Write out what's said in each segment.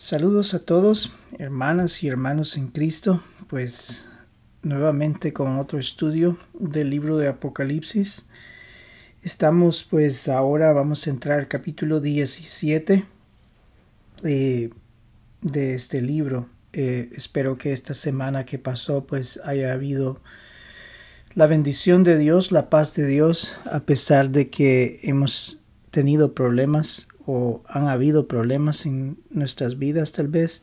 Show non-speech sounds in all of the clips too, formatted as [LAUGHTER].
Saludos a todos, hermanas y hermanos en Cristo, pues nuevamente con otro estudio del libro de Apocalipsis. Estamos pues ahora vamos a entrar al capítulo 17 eh, de este libro. Eh, espero que esta semana que pasó pues haya habido la bendición de Dios, la paz de Dios, a pesar de que hemos tenido problemas o han habido problemas en nuestras vidas tal vez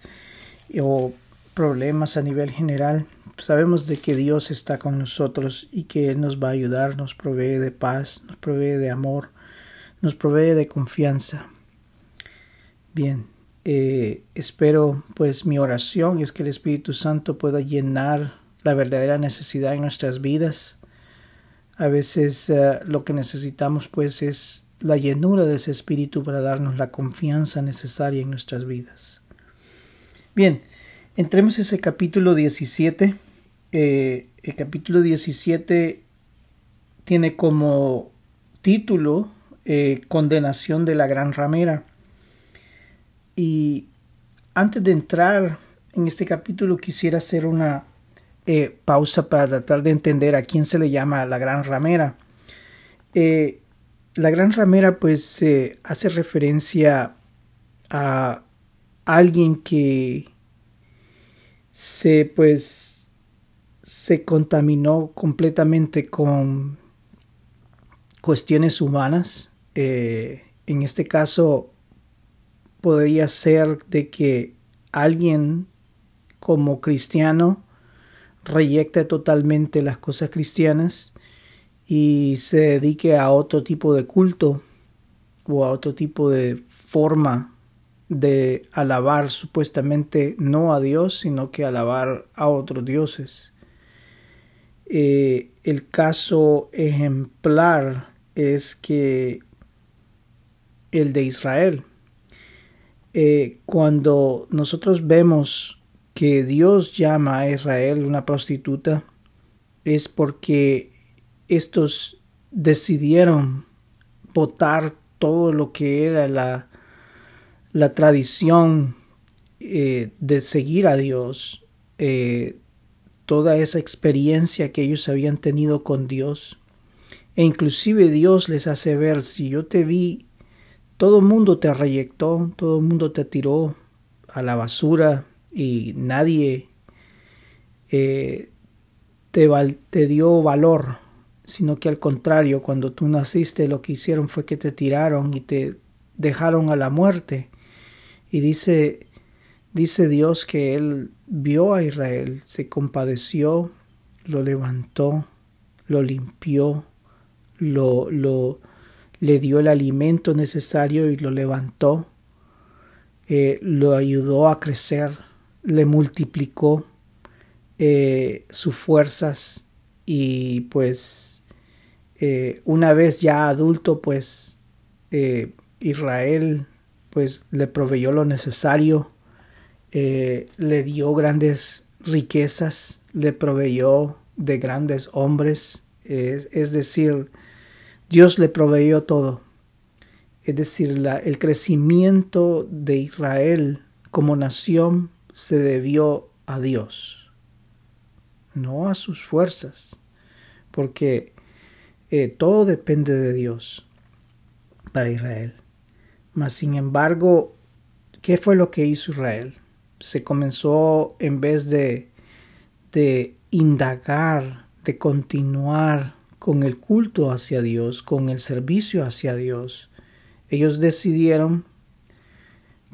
o problemas a nivel general sabemos de que Dios está con nosotros y que Él nos va a ayudar, nos provee de paz, nos provee de amor, nos provee de confianza. Bien, eh, espero pues mi oración es que el Espíritu Santo pueda llenar la verdadera necesidad en nuestras vidas. A veces eh, lo que necesitamos pues es la llenura de ese Espíritu para darnos la confianza necesaria en nuestras vidas. Bien, entremos a ese capítulo 17. Eh, el capítulo 17 tiene como título eh, Condenación de la Gran Ramera. Y antes de entrar en este capítulo quisiera hacer una eh, pausa para tratar de entender a quién se le llama la Gran Ramera. La gran ramera pues hace referencia a alguien que se pues se contaminó completamente con cuestiones humanas. Eh, en este caso podría ser de que alguien como cristiano reyecte totalmente las cosas cristianas y se dedique a otro tipo de culto o a otro tipo de forma de alabar supuestamente no a Dios, sino que alabar a otros dioses. Eh, el caso ejemplar es que el de Israel. Eh, cuando nosotros vemos que Dios llama a Israel una prostituta, es porque estos decidieron votar todo lo que era la, la tradición eh, de seguir a Dios, eh, toda esa experiencia que ellos habían tenido con Dios. E inclusive Dios les hace ver, si yo te vi, todo el mundo te reyectó, todo el mundo te tiró a la basura y nadie eh, te, te dio valor sino que al contrario, cuando tú naciste lo que hicieron fue que te tiraron y te dejaron a la muerte. Y dice, dice Dios que Él vio a Israel, se compadeció, lo levantó, lo limpió, lo, lo le dio el alimento necesario y lo levantó, eh, lo ayudó a crecer, le multiplicó eh, sus fuerzas y pues eh, una vez ya adulto, pues eh, Israel pues le proveyó lo necesario, eh, le dio grandes riquezas, le proveyó de grandes hombres, es decir, Dios le proveyó todo. Es decir, el crecimiento de Israel como nación se debió a Dios, no a sus fuerzas, porque eh, todo depende de Dios para Israel. Mas, sin embargo, ¿qué fue lo que hizo Israel? Se comenzó, en vez de, de indagar, de continuar con el culto hacia Dios, con el servicio hacia Dios, ellos decidieron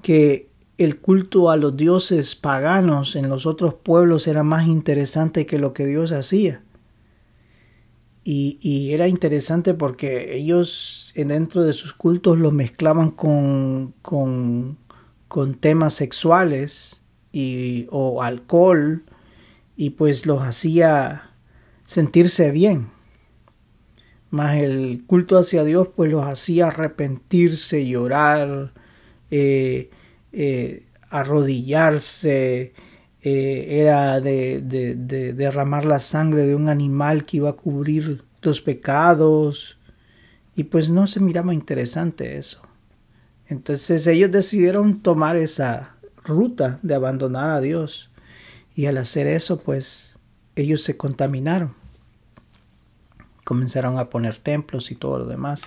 que el culto a los dioses paganos en los otros pueblos era más interesante que lo que Dios hacía. Y, era interesante porque ellos dentro de sus cultos lo mezclaban con, con, con temas sexuales y, o alcohol y pues los hacía sentirse bien. Más el culto hacia Dios pues los hacía arrepentirse, llorar, eh, eh, arrodillarse, eh, era de, de, derramar la sangre de un animal que iba a cubrir los pecados y pues no se miraba interesante eso. Entonces ellos decidieron tomar esa ruta de abandonar a Dios. Y al hacer eso, pues ellos se contaminaron. Comenzaron a poner templos y todo lo demás.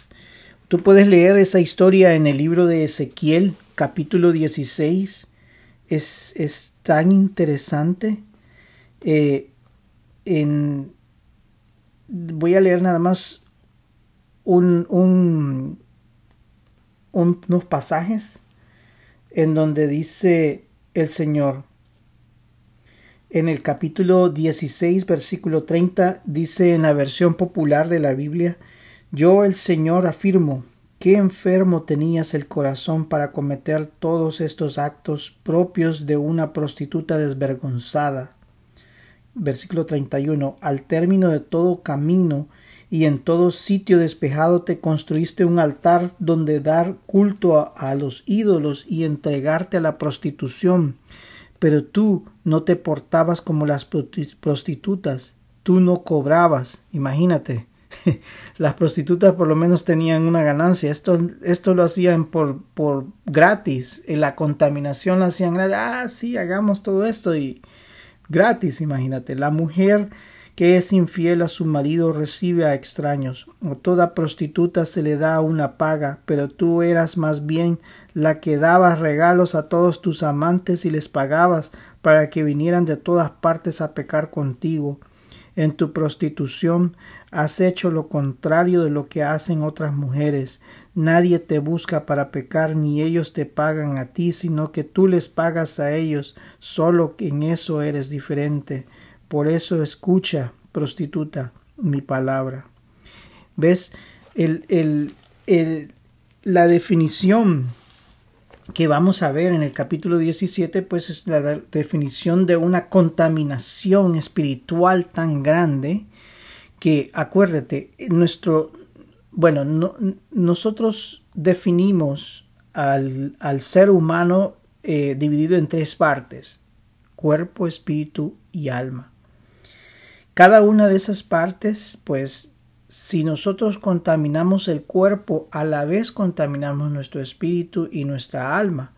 Tú puedes leer esa historia en el libro de Ezequiel, capítulo 16. Es, es tan interesante. Eh, voy a leer nada más un, un, unos pasajes en donde dice el Señor. En el capítulo 16, versículo 30, dice en la versión popular de la Biblia, Yo el Señor afirmo, qué enfermo tenías el corazón para cometer todos estos actos propios de una prostituta desvergonzada. Versículo 31, Al término de todo camino y en todo sitio despejado te construiste un altar donde dar culto a, los ídolos y entregarte a la prostitución. Pero tú no te portabas como las prostitutas, tú no cobrabas, imagínate. [LAUGHS] las prostitutas por lo menos tenían una ganancia. Esto, esto lo hacían por, por gratis. La contaminación lo hacían gratis. Ah, sí, hagamos todo esto y gratis, imagínate. La mujer que es infiel a su marido recibe a extraños. A toda prostituta se le da una paga, pero tú eras más bien la que dabas regalos a todos tus amantes y les pagabas para que vinieran de todas partes a pecar contigo. En tu prostitución has hecho lo contrario de lo que hacen otras mujeres. Nadie te busca para pecar, ni ellos te pagan a ti, sino que tú les pagas a ellos. Solo en eso eres diferente. Por eso escucha, prostituta, mi palabra. ¿Ves? El, el, el, la definición que vamos a ver en el capítulo 17, pues es la definición de una contaminación espiritual tan grande que, acuérdate, nuestro, bueno, nosotros definimos al, al ser humano eh, dividido en tres partes, cuerpo, espíritu y alma. Cada una de esas partes, pues si nosotros contaminamos el cuerpo, a la vez contaminamos nuestro espíritu y nuestra alma.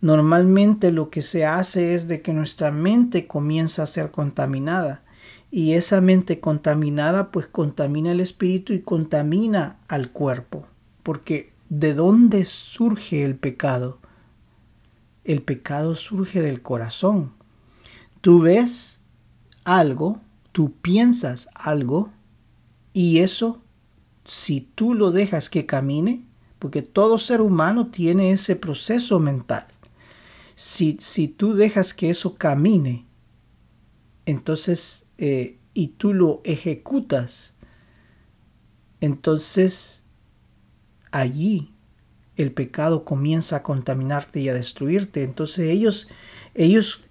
Normalmente lo que se hace es de que nuestra mente comienza a ser contaminada y esa mente contaminada pues contamina el espíritu y contamina al cuerpo. Porque ¿de dónde surge el pecado? El pecado surge del corazón. Tú ves algo tú piensas algo y eso, si tú lo dejas que camine, porque todo ser humano tiene ese proceso mental, si, si tú dejas que eso camine, entonces, eh, y tú lo ejecutas, entonces allí el pecado comienza a contaminarte y a destruirte. Entonces ellos, ellos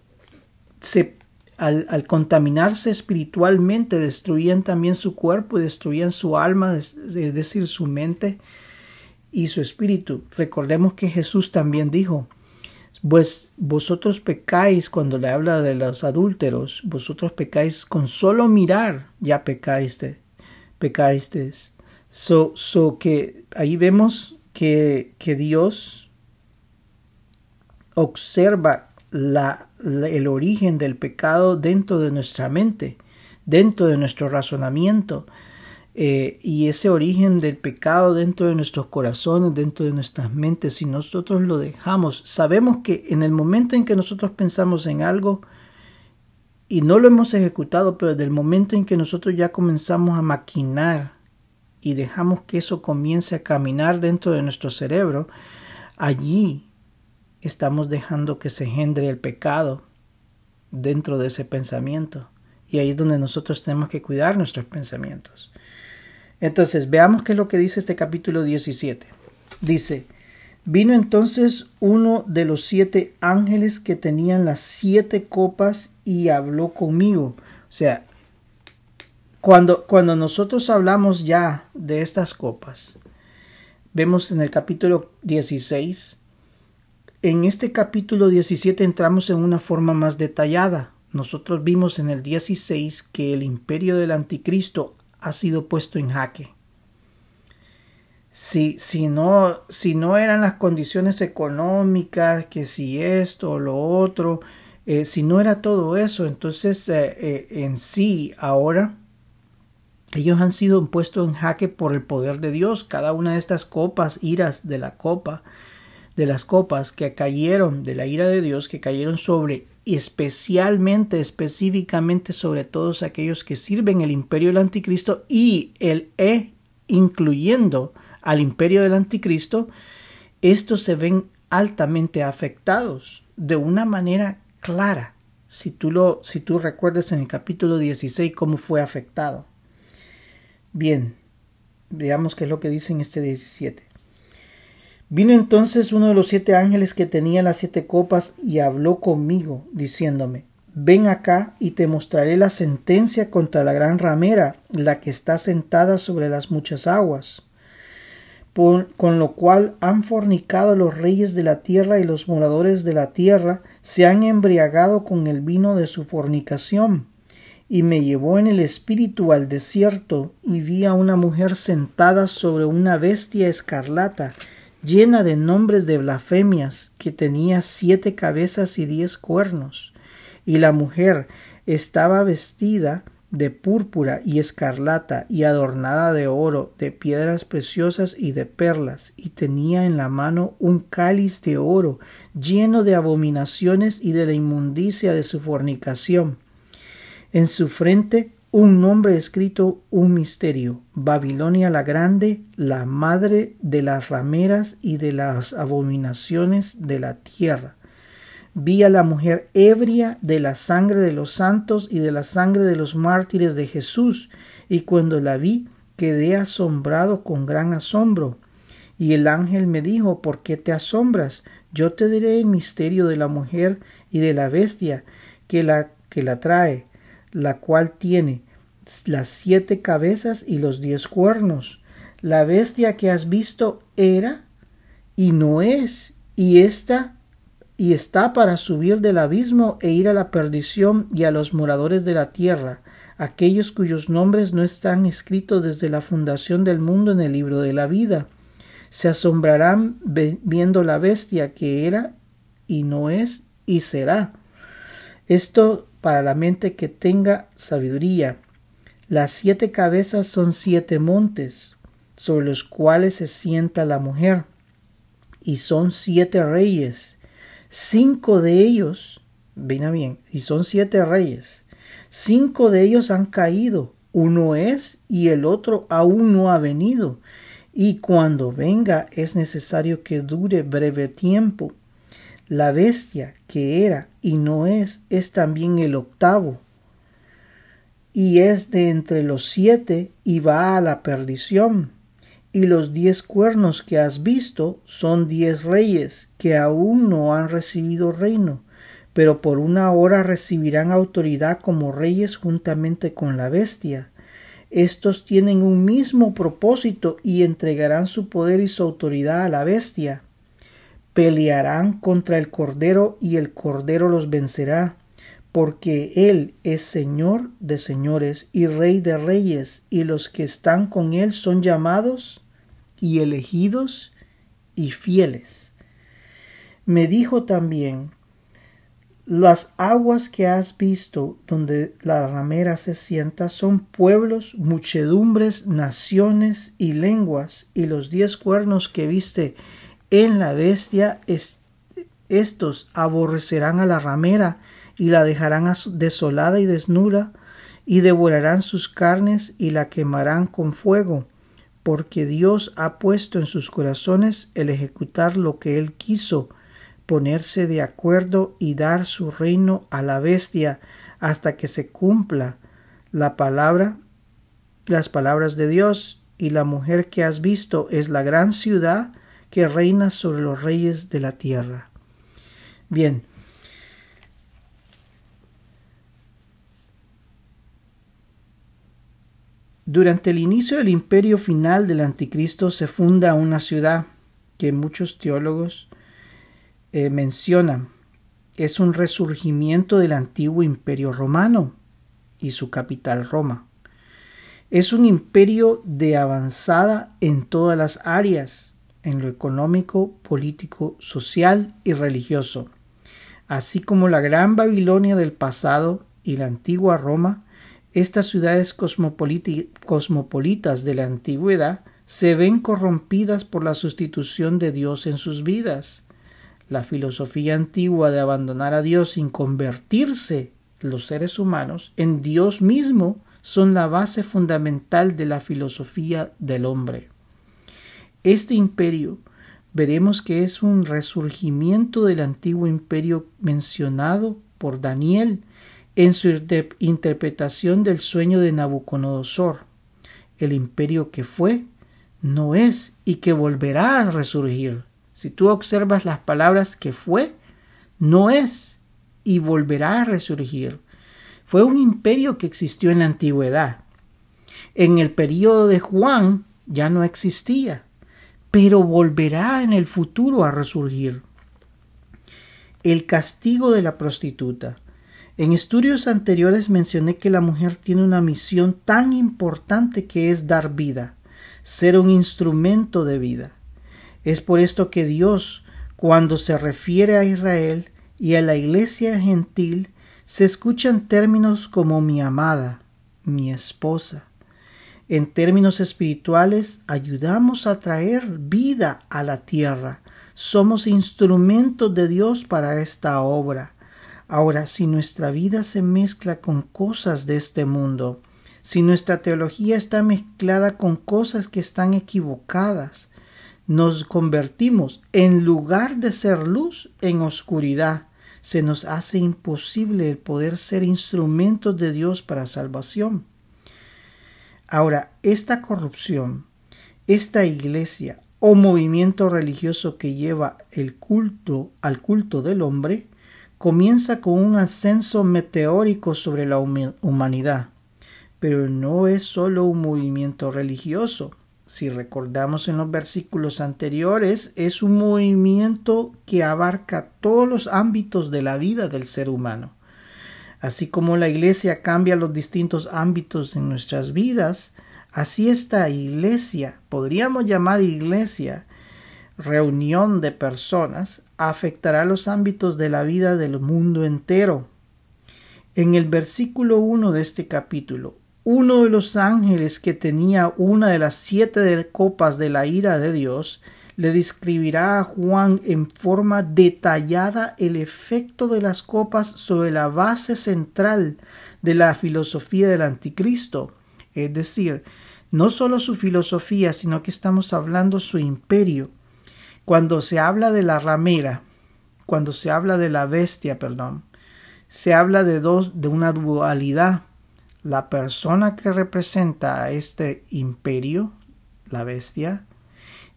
se al, contaminarse espiritualmente, destruían también su cuerpo destruían su alma, es decir, su mente y su espíritu. Recordemos que Jesús también dijo, pues vosotros pecáis cuando le habla de los adúlteros, vosotros pecáis con solo mirar, ya pecáis, pecáis. So, so que ahí vemos que, que Dios observa la el origen del pecado dentro de nuestra mente, dentro de nuestro razonamiento. Eh, y ese origen del pecado dentro de nuestros corazones, dentro de nuestras mentes, si nosotros lo dejamos, sabemos que en el momento en que nosotros pensamos en algo y no lo hemos ejecutado, pero desde el momento en que nosotros ya comenzamos a maquinar y dejamos que eso comience a caminar dentro de nuestro cerebro, allí estamos dejando que se gendre el pecado dentro de ese pensamiento. Y ahí es donde nosotros tenemos que cuidar nuestros pensamientos. Entonces, veamos qué es lo que dice este capítulo 17. Dice, vino entonces uno de los siete ángeles que tenían las siete copas y habló conmigo. O sea, cuando, cuando nosotros hablamos ya de estas copas, vemos en el capítulo 16 en este capítulo 17 entramos en una forma más detallada. Nosotros vimos en el 16 que el imperio del anticristo ha sido puesto en jaque. si, si, no, si no eran las condiciones económicas, que si esto o lo otro, eh, si no era todo eso, entonces eh, eh, en sí ahora ellos han sido puestos en jaque por el poder de Dios. Cada una de estas copas, iras de la copa, de las copas que cayeron de la ira de Dios, que cayeron sobre, especialmente, específicamente sobre todos aquellos que sirven el imperio del anticristo y el E, incluyendo al imperio del anticristo, estos se ven altamente afectados de una manera clara. Si tú, lo, si tú recuerdas en el capítulo 16 cómo fue afectado. Bien, veamos qué es lo que dice en este 17. Vino entonces uno de los siete ángeles que tenía las siete copas y habló conmigo, diciéndome, Ven acá y te mostraré la sentencia contra la gran ramera, la que está sentada sobre las muchas aguas con lo cual han fornicado los reyes de la tierra y los moradores de la tierra se han embriagado con el vino de su fornicación. Y me llevó en el espíritu al desierto y vi a una mujer sentada sobre una bestia escarlata, llena de nombres de blasfemias, que tenía siete cabezas y diez cuernos. Y la mujer estaba vestida de púrpura y escarlata y adornada de oro, de piedras preciosas y de perlas, y tenía en la mano un cáliz de oro lleno de abominaciones y de la inmundicia de su fornicación. En su frente un nombre escrito, un misterio, Babilonia la Grande, la madre de las rameras y de las abominaciones de la tierra vi a la mujer ebria de la sangre de los santos y de la sangre de los mártires de Jesús, y cuando la vi quedé asombrado con gran asombro. Y el ángel me dijo, ¿por qué te asombras? Yo te diré el misterio de la mujer y de la bestia que la, que la trae, la cual tiene las siete cabezas y los diez cuernos. La bestia que has visto era y no es, y esta y está para subir del abismo e ir a la perdición y a los moradores de la tierra, aquellos cuyos nombres no están escritos desde la fundación del mundo en el libro de la vida. Se asombrarán viendo la bestia que era y no es y será. Esto para la mente que tenga sabiduría. Las siete cabezas son siete montes, sobre los cuales se sienta la mujer, y son siete reyes, Cinco de ellos, ven bien, y son siete reyes, cinco de ellos han caído, uno es y el otro aún no ha venido, y cuando venga es necesario que dure breve tiempo. La bestia que era y no es es también el octavo, y es de entre los siete y va a la perdición y los diez cuernos que has visto son diez reyes que aún no han recibido reino, pero por una hora recibirán autoridad como reyes juntamente con la bestia. Estos tienen un mismo propósito y entregarán su poder y su autoridad a la bestia. Pelearán contra el Cordero y el Cordero los vencerá, porque Él es Señor de señores y Rey de reyes, y los que están con Él son llamados y elegidos y fieles. Me dijo también, las aguas que has visto donde la ramera se sienta son pueblos, muchedumbres, naciones y lenguas, y los diez cuernos que viste en la bestia, estos aborrecerán a la ramera y la dejarán desolada y desnuda, y devorarán sus carnes y la quemarán con fuego porque Dios ha puesto en sus corazones el ejecutar lo que Él quiso, ponerse de acuerdo y dar su reino a la bestia hasta que se cumpla la palabra, las palabras de Dios, y la mujer que has visto es la gran ciudad que reina sobre los reyes de la tierra. Bien, Durante el inicio del imperio final del anticristo se funda una ciudad que muchos teólogos eh, mencionan. Es un resurgimiento del antiguo imperio romano y su capital Roma. Es un imperio de avanzada en todas las áreas, en lo económico, político, social y religioso. Así como la gran Babilonia del pasado y la antigua Roma, estas ciudades cosmopolitas de la antigüedad se ven corrompidas por la sustitución de Dios en sus vidas. La filosofía antigua de abandonar a Dios sin convertirse los seres humanos en Dios mismo son la base fundamental de la filosofía del hombre. Este imperio veremos que es un resurgimiento del antiguo imperio mencionado por Daniel en su interpretación del sueño de Nabucodonosor. El imperio que fue, no es y que volverá a resurgir. Si tú observas las palabras que fue, no es y volverá a resurgir. Fue un imperio que existió en la antigüedad. En el período de Juan ya no existía, pero volverá en el futuro a resurgir. El castigo de la prostituta. En estudios anteriores mencioné que la mujer tiene una misión tan importante que es dar vida ser un instrumento de vida. Es por esto que Dios, cuando se refiere a Israel y a la iglesia gentil, se escuchan términos como mi amada, mi esposa. En términos espirituales, ayudamos a traer vida a la tierra. Somos instrumentos de Dios para esta obra. Ahora, si nuestra vida se mezcla con cosas de este mundo, si nuestra teología está mezclada con cosas que están equivocadas, nos convertimos, en lugar de ser luz, en oscuridad. Se nos hace imposible el poder ser instrumentos de Dios para salvación. Ahora, esta corrupción, esta iglesia o movimiento religioso que lleva el culto al culto del hombre, comienza con un ascenso meteórico sobre la humanidad pero no es solo un movimiento religioso. Si recordamos en los versículos anteriores, es un movimiento que abarca todos los ámbitos de la vida del ser humano. Así como la iglesia cambia los distintos ámbitos en nuestras vidas, así esta iglesia, podríamos llamar iglesia, reunión de personas, afectará los ámbitos de la vida del mundo entero. En el versículo 1 de este capítulo, uno de los ángeles que tenía una de las siete copas de la ira de Dios, le describirá a Juan en forma detallada el efecto de las copas sobre la base central de la filosofía del anticristo, es decir, no solo su filosofía, sino que estamos hablando su imperio. Cuando se habla de la ramera, cuando se habla de la bestia, perdón, se habla de dos de una dualidad la persona que representa a este imperio, la bestia,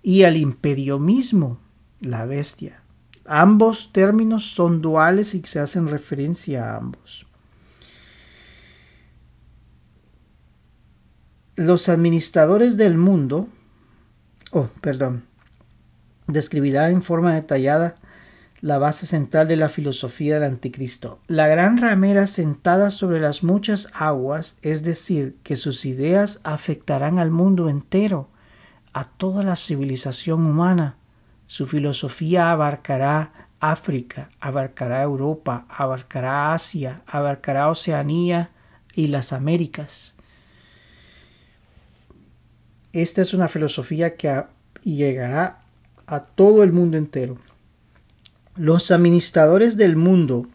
y al imperio mismo, la bestia. Ambos términos son duales y se hacen referencia a ambos. Los administradores del mundo, oh, perdón, describirá en forma detallada la base central de la filosofía del anticristo. La gran ramera sentada sobre las muchas aguas, es decir, que sus ideas afectarán al mundo entero, a toda la civilización humana. Su filosofía abarcará África, abarcará Europa, abarcará Asia, abarcará Oceanía y las Américas. Esta es una filosofía que llegará a todo el mundo entero. Los administradores del mundo,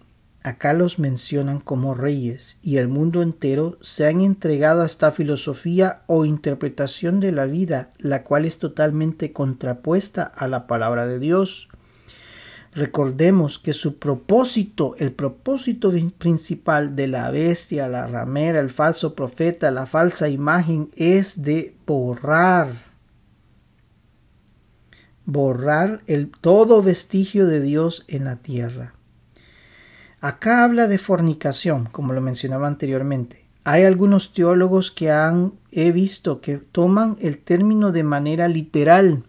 acá los mencionan como reyes, y el mundo entero se han entregado a esta filosofía o interpretación de la vida, la cual es totalmente contrapuesta a la palabra de Dios. Recordemos que su propósito, el propósito principal de la bestia, la ramera, el falso profeta, la falsa imagen, es de borrar borrar el todo vestigio de Dios en la tierra. Acá habla de fornicación, como lo mencionaba anteriormente. Hay algunos teólogos que han he visto que toman el término de manera literal,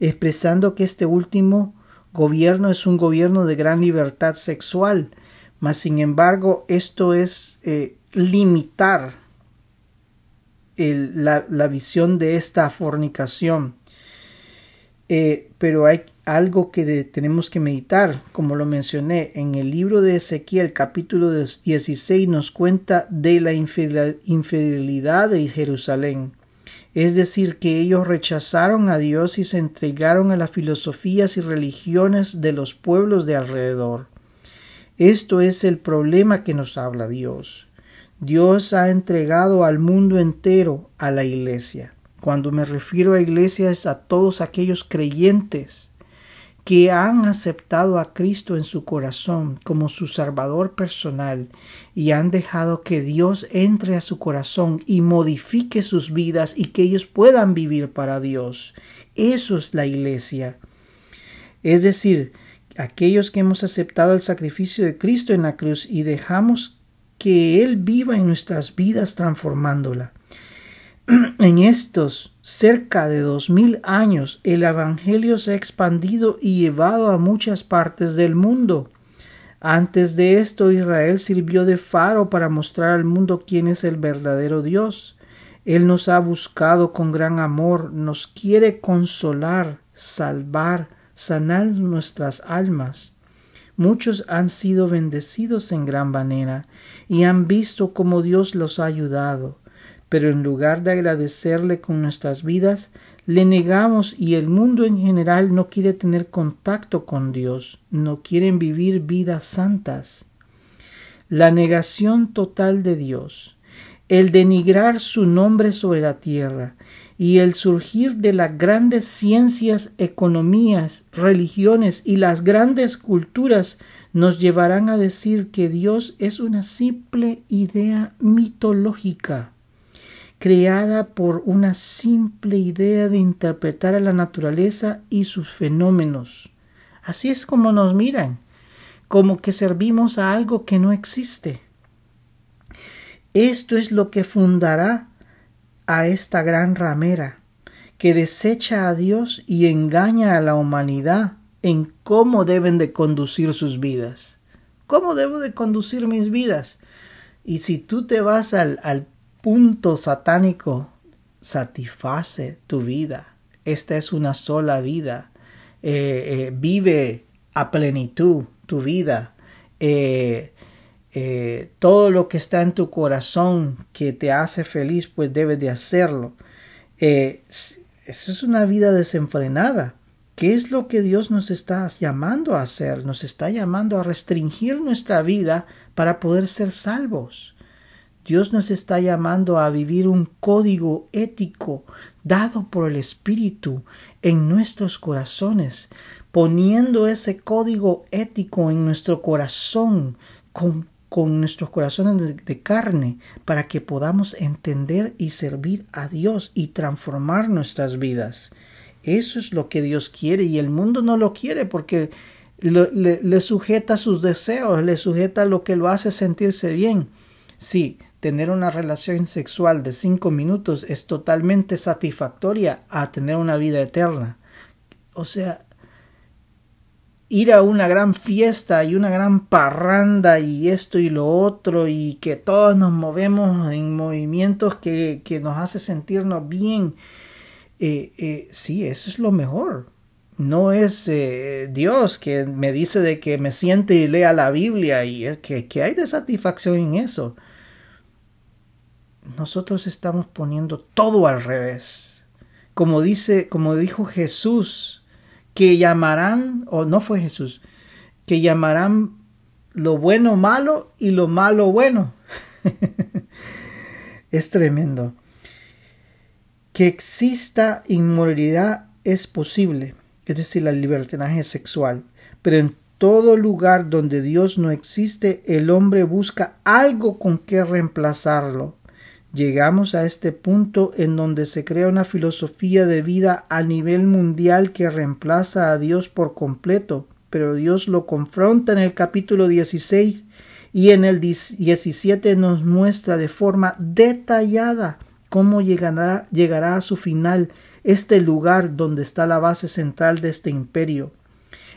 expresando que este último gobierno es un gobierno de gran libertad sexual, mas sin embargo esto es eh, limitar la, la, visión de esta fornicación. Eh, pero hay algo que tenemos que meditar, como lo mencioné, en el libro de Ezequiel capítulo 16 nos cuenta de la infidelidad de Jerusalén. Es decir, que ellos rechazaron a Dios y se entregaron a las filosofías y religiones de los pueblos de alrededor. Esto es el problema que nos habla Dios. Dios ha entregado al mundo entero a la iglesia. Cuando me refiero a iglesia es a todos aquellos creyentes que han aceptado a Cristo en su corazón como su Salvador personal y han dejado que Dios entre a su corazón y modifique sus vidas y que ellos puedan vivir para Dios. Eso es la iglesia. Es decir, aquellos que hemos aceptado el sacrificio de Cristo en la cruz y dejamos que Él viva en nuestras vidas transformándola. [CLEARS THROAT] En estos cerca de dos mil años el Evangelio se ha expandido y llevado a muchas partes del mundo. Antes de esto Israel sirvió de faro para mostrar al mundo quién es el verdadero Dios. Él nos ha buscado con gran amor, nos quiere consolar, salvar, sanar nuestras almas. Muchos han sido bendecidos en gran manera y han visto cómo Dios los ha ayudado pero en lugar de agradecerle con nuestras vidas, le negamos y el mundo en general no quiere tener contacto con Dios, no quieren vivir vidas santas. La negación total de Dios, el denigrar su nombre sobre la tierra y el surgir de las grandes ciencias, economías, religiones y las grandes culturas nos llevarán a decir que Dios es una simple idea mitológica creada por una simple idea de interpretar a la naturaleza y sus fenómenos. Así es como nos miran, como que servimos a algo que no existe. Esto es lo que fundará a esta gran ramera, que desecha a Dios y engaña a la humanidad en cómo deben de conducir sus vidas. ¿Cómo debo de conducir mis vidas? Y si tú te vas al, punto satánico satisface tu vida. Esta es una sola vida. Eh, eh, vive a plenitud tu vida. Eh, todo lo que está en tu corazón que te hace feliz, pues debes de hacerlo. Esa es una vida desenfrenada. ¿Qué es lo que Dios nos está llamando a hacer? Nos está llamando a restringir nuestra vida para poder ser salvos. Dios nos está llamando a vivir un código ético dado por el Espíritu en nuestros corazones, poniendo ese código ético en nuestro corazón con, nuestros corazones de, carne para que podamos entender y servir a Dios y transformar nuestras vidas. Eso es lo que Dios quiere y el mundo no lo quiere porque le, le sujeta sus deseos, le sujeta lo que lo hace sentirse bien. Sí, tener una relación sexual de cinco minutos es totalmente satisfactoria a tener una vida eterna. O sea, ir a una gran fiesta y una gran parranda y esto y lo otro y que todos nos movemos en movimientos que, que nos hace sentirnos bien. Eh, eh, sí, eso es lo mejor. No es eh, Dios que me dice de que me siente y lea la Biblia y que, que hay de satisfacción en eso nosotros estamos poniendo todo al revés. Como dice, como dijo Jesús, que llamarán, o no fue Jesús, que llamarán lo bueno malo y lo malo bueno. [LAUGHS] es tremendo. Que exista inmoralidad es posible, es decir, la libertinaje sexual, pero en todo lugar donde Dios no existe, el hombre busca algo con que reemplazarlo Llegamos a este punto en donde se crea una filosofía de vida a nivel mundial que reemplaza a Dios por completo, pero Dios lo confronta en el capítulo 16 y en el 17 nos muestra de forma detallada cómo llegará, llegará a su final este lugar donde está la base central de este imperio.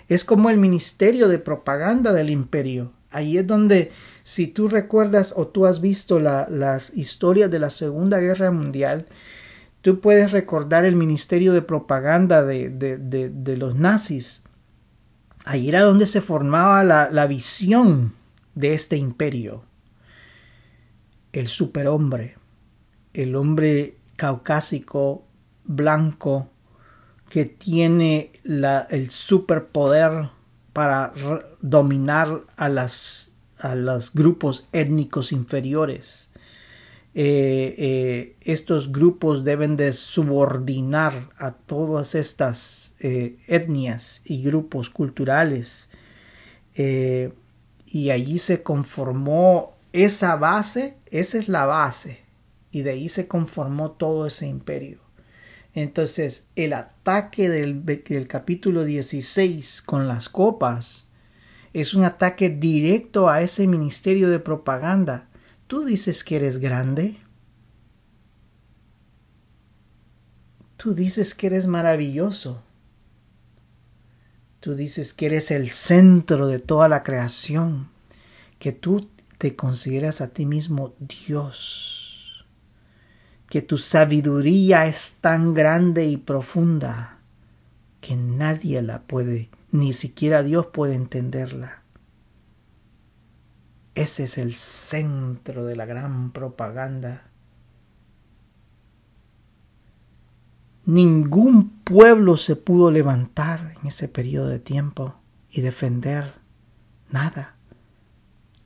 Es como el ministerio de propaganda del imperio. Ahí es donde, si tú recuerdas o tú has visto las historias de la Segunda Guerra Mundial, tú puedes recordar el ministerio de propaganda de, de, los nazis. Ahí era donde se formaba la, la visión de este imperio. El superhombre, el hombre caucásico, blanco, que tiene la, el superpoder para dominar a, las, a los grupos étnicos inferiores. Eh, eh, estos grupos deben de subordinar a todas estas eh, etnias y grupos culturales. y allí se conformó esa base, esa es la base, y de ahí se conformó todo ese imperio. Entonces, el ataque del, capítulo 16 con las copas es un ataque directo a ese ministerio de propaganda. Tú dices que eres grande. Tú dices que eres maravilloso. Tú dices que eres el centro de toda la creación, que tú te consideras a ti mismo Dios que tu sabiduría es tan grande y profunda que nadie la puede, ni siquiera Dios puede entenderla. Ese es el centro de la gran propaganda. Ningún pueblo se pudo levantar en ese periodo de tiempo y defender nada.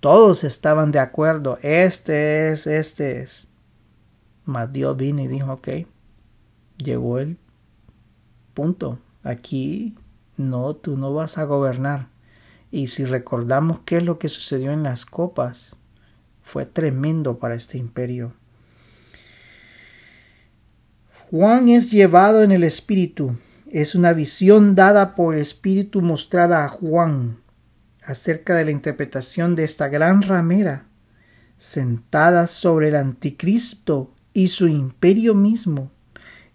Todos estaban de acuerdo, este es, este es. Mas Dios vino y dijo, ok, llegó el punto. Aquí no, tú no vas a gobernar. Y si recordamos qué es lo que sucedió en las copas, fue tremendo para este imperio. Juan es llevado en el Espíritu. Es una visión dada por el Espíritu mostrada a Juan acerca de la interpretación de esta gran ramera sentada sobre el anticristo y su imperio mismo,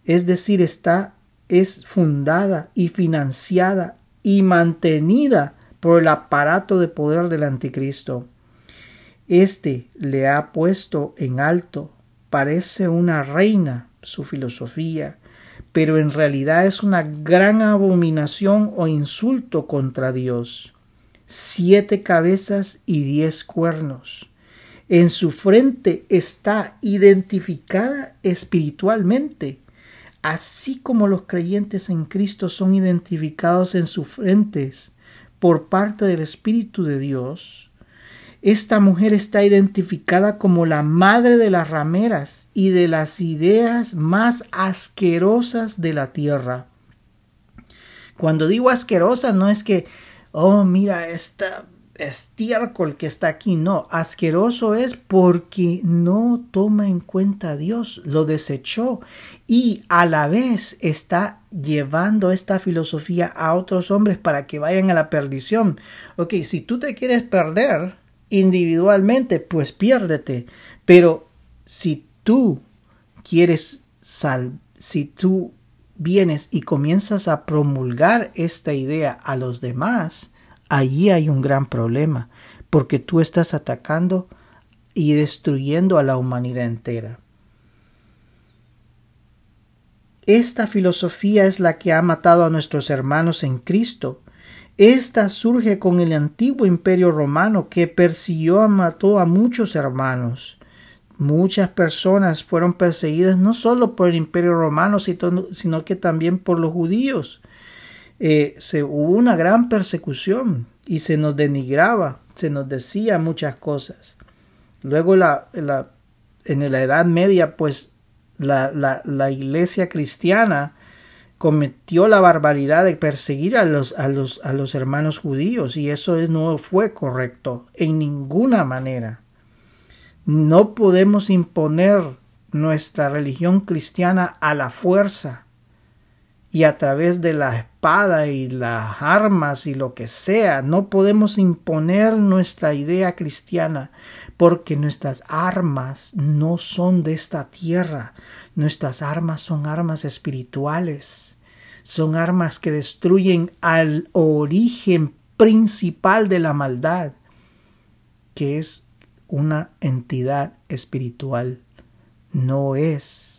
es decir, está es fundada y financiada y mantenida por el aparato de poder del anticristo. Este le ha puesto en alto, parece una reina su filosofía, pero en realidad es una gran abominación o insulto contra Dios. Siete cabezas y diez cuernos en su frente está identificada espiritualmente, así como los creyentes en Cristo son identificados en sus frentes por parte del Espíritu de Dios. Esta mujer está identificada como la madre de las rameras y de las ideas más asquerosas de la tierra. Cuando digo asquerosa no es que, oh, mira, esta estiércol que está aquí. No, asqueroso es porque no toma en cuenta a Dios, lo desechó y a la vez está llevando esta filosofía a otros hombres para que vayan a la perdición. Ok, si tú te quieres perder individualmente, pues piérdete. Pero si tú quieres sal, si tú vienes y comienzas a promulgar esta idea a los demás, allí hay un gran problema, porque tú estás atacando y destruyendo a la humanidad entera. Esta filosofía es la que ha matado a nuestros hermanos en Cristo. Esta surge con el antiguo imperio romano que persiguió y mató a muchos hermanos. Muchas personas fueron perseguidas no solo por el imperio romano, sino que también por los judíos. Eh, se, hubo una gran persecución y se nos denigraba, se nos decía muchas cosas. Luego la, la, en la Edad Media, pues la, la, iglesia cristiana cometió la barbaridad de perseguir a los, a los, a los hermanos judíos y eso es, no fue correcto en ninguna manera. No podemos imponer nuestra religión cristiana a la fuerza y a través de la espada y las armas y lo que sea. No podemos imponer nuestra idea cristiana porque nuestras armas no son de esta tierra. Nuestras armas son armas espirituales. Son armas que destruyen al origen principal de la maldad. que es una entidad espiritual, no es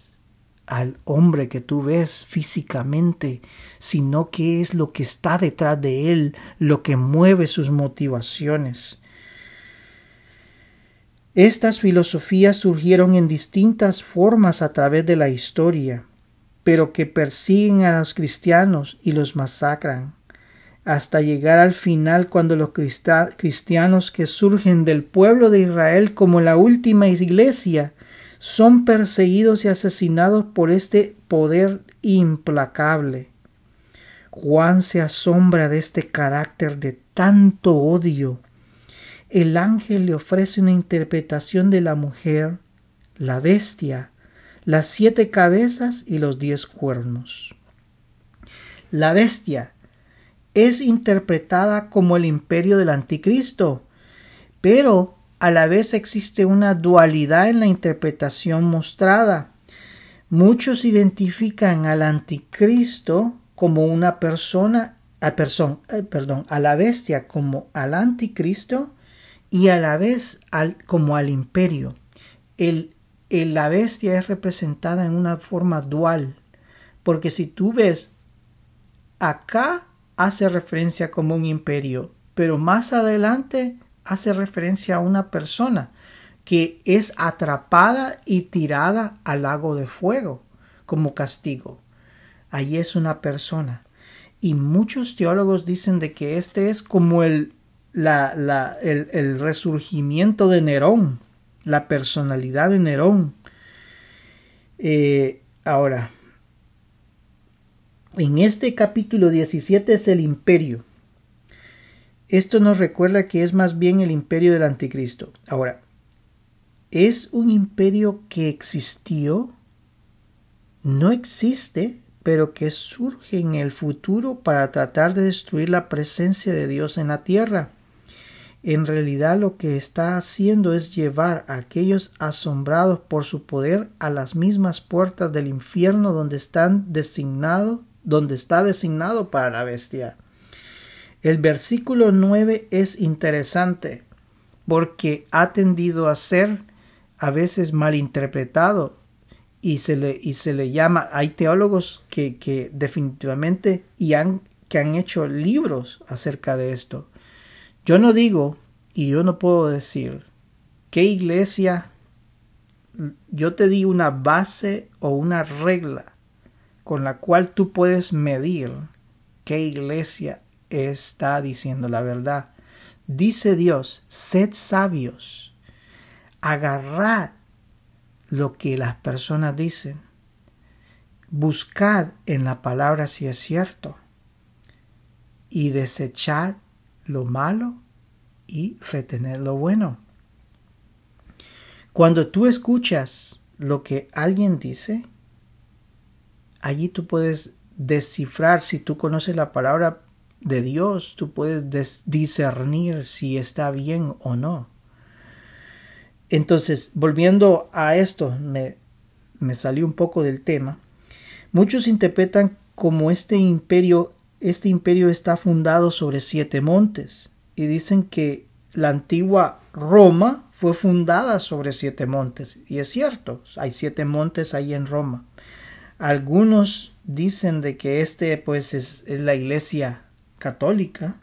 al hombre que tú ves físicamente, sino que es lo que está detrás de él, lo que mueve sus motivaciones. Estas filosofías surgieron en distintas formas a través de la historia, pero que persiguen a los cristianos y los masacran, hasta llegar al final cuando los cristianos que surgen del pueblo de Israel como la última iglesia son perseguidos y asesinados por este poder implacable. Juan se asombra de este carácter de tanto odio. El ángel le ofrece una interpretación de la mujer, la bestia, las siete cabezas y los diez cuernos. La bestia es interpretada como el imperio del anticristo, pero a la vez existe una dualidad en la interpretación mostrada. Muchos identifican al anticristo como una persona, a, eh, perdón, a la bestia como al anticristo y a la vez al, como al imperio. El, el, la bestia es representada en una forma dual, porque si tú ves acá hace referencia como un imperio, pero más adelante hace referencia a una persona que es atrapada y tirada al lago de fuego como castigo. Allí es una persona. Y muchos teólogos dicen de que este es como el, la, el, resurgimiento de Nerón, la personalidad de Nerón. Eh, ahora, en este capítulo 17 es el imperio. Esto nos recuerda que es más bien el imperio del anticristo. Ahora, ¿es un imperio que existió? No existe, pero que surge en el futuro para tratar de destruir la presencia de Dios en la tierra. En realidad lo que está haciendo es llevar a aquellos asombrados por su poder a las mismas puertas del infierno donde están designados, donde está designado para la bestia. El versículo 9 es interesante porque ha tendido a ser a veces malinterpretado y se le, y se le llama, hay teólogos que, que definitivamente y han, que han hecho libros acerca de esto. Yo no digo y yo no puedo decir qué iglesia, yo te di una base o una regla con la cual tú puedes medir qué iglesia está diciendo la verdad. Dice Dios, sed sabios, agarrad lo que las personas dicen, buscad en la palabra si es cierto y desechad lo malo y retener lo bueno. Cuando tú escuchas lo que alguien dice, allí tú puedes descifrar si tú conoces la palabra de Dios, tú puedes discernir si está bien o no. Entonces, volviendo a esto, me, me salió un poco del tema. Muchos interpretan como este imperio, este imperio está fundado sobre siete montes y dicen que la antigua Roma fue fundada sobre siete montes y es cierto, hay siete montes ahí en Roma. Algunos dicen de que este pues es la iglesia católica,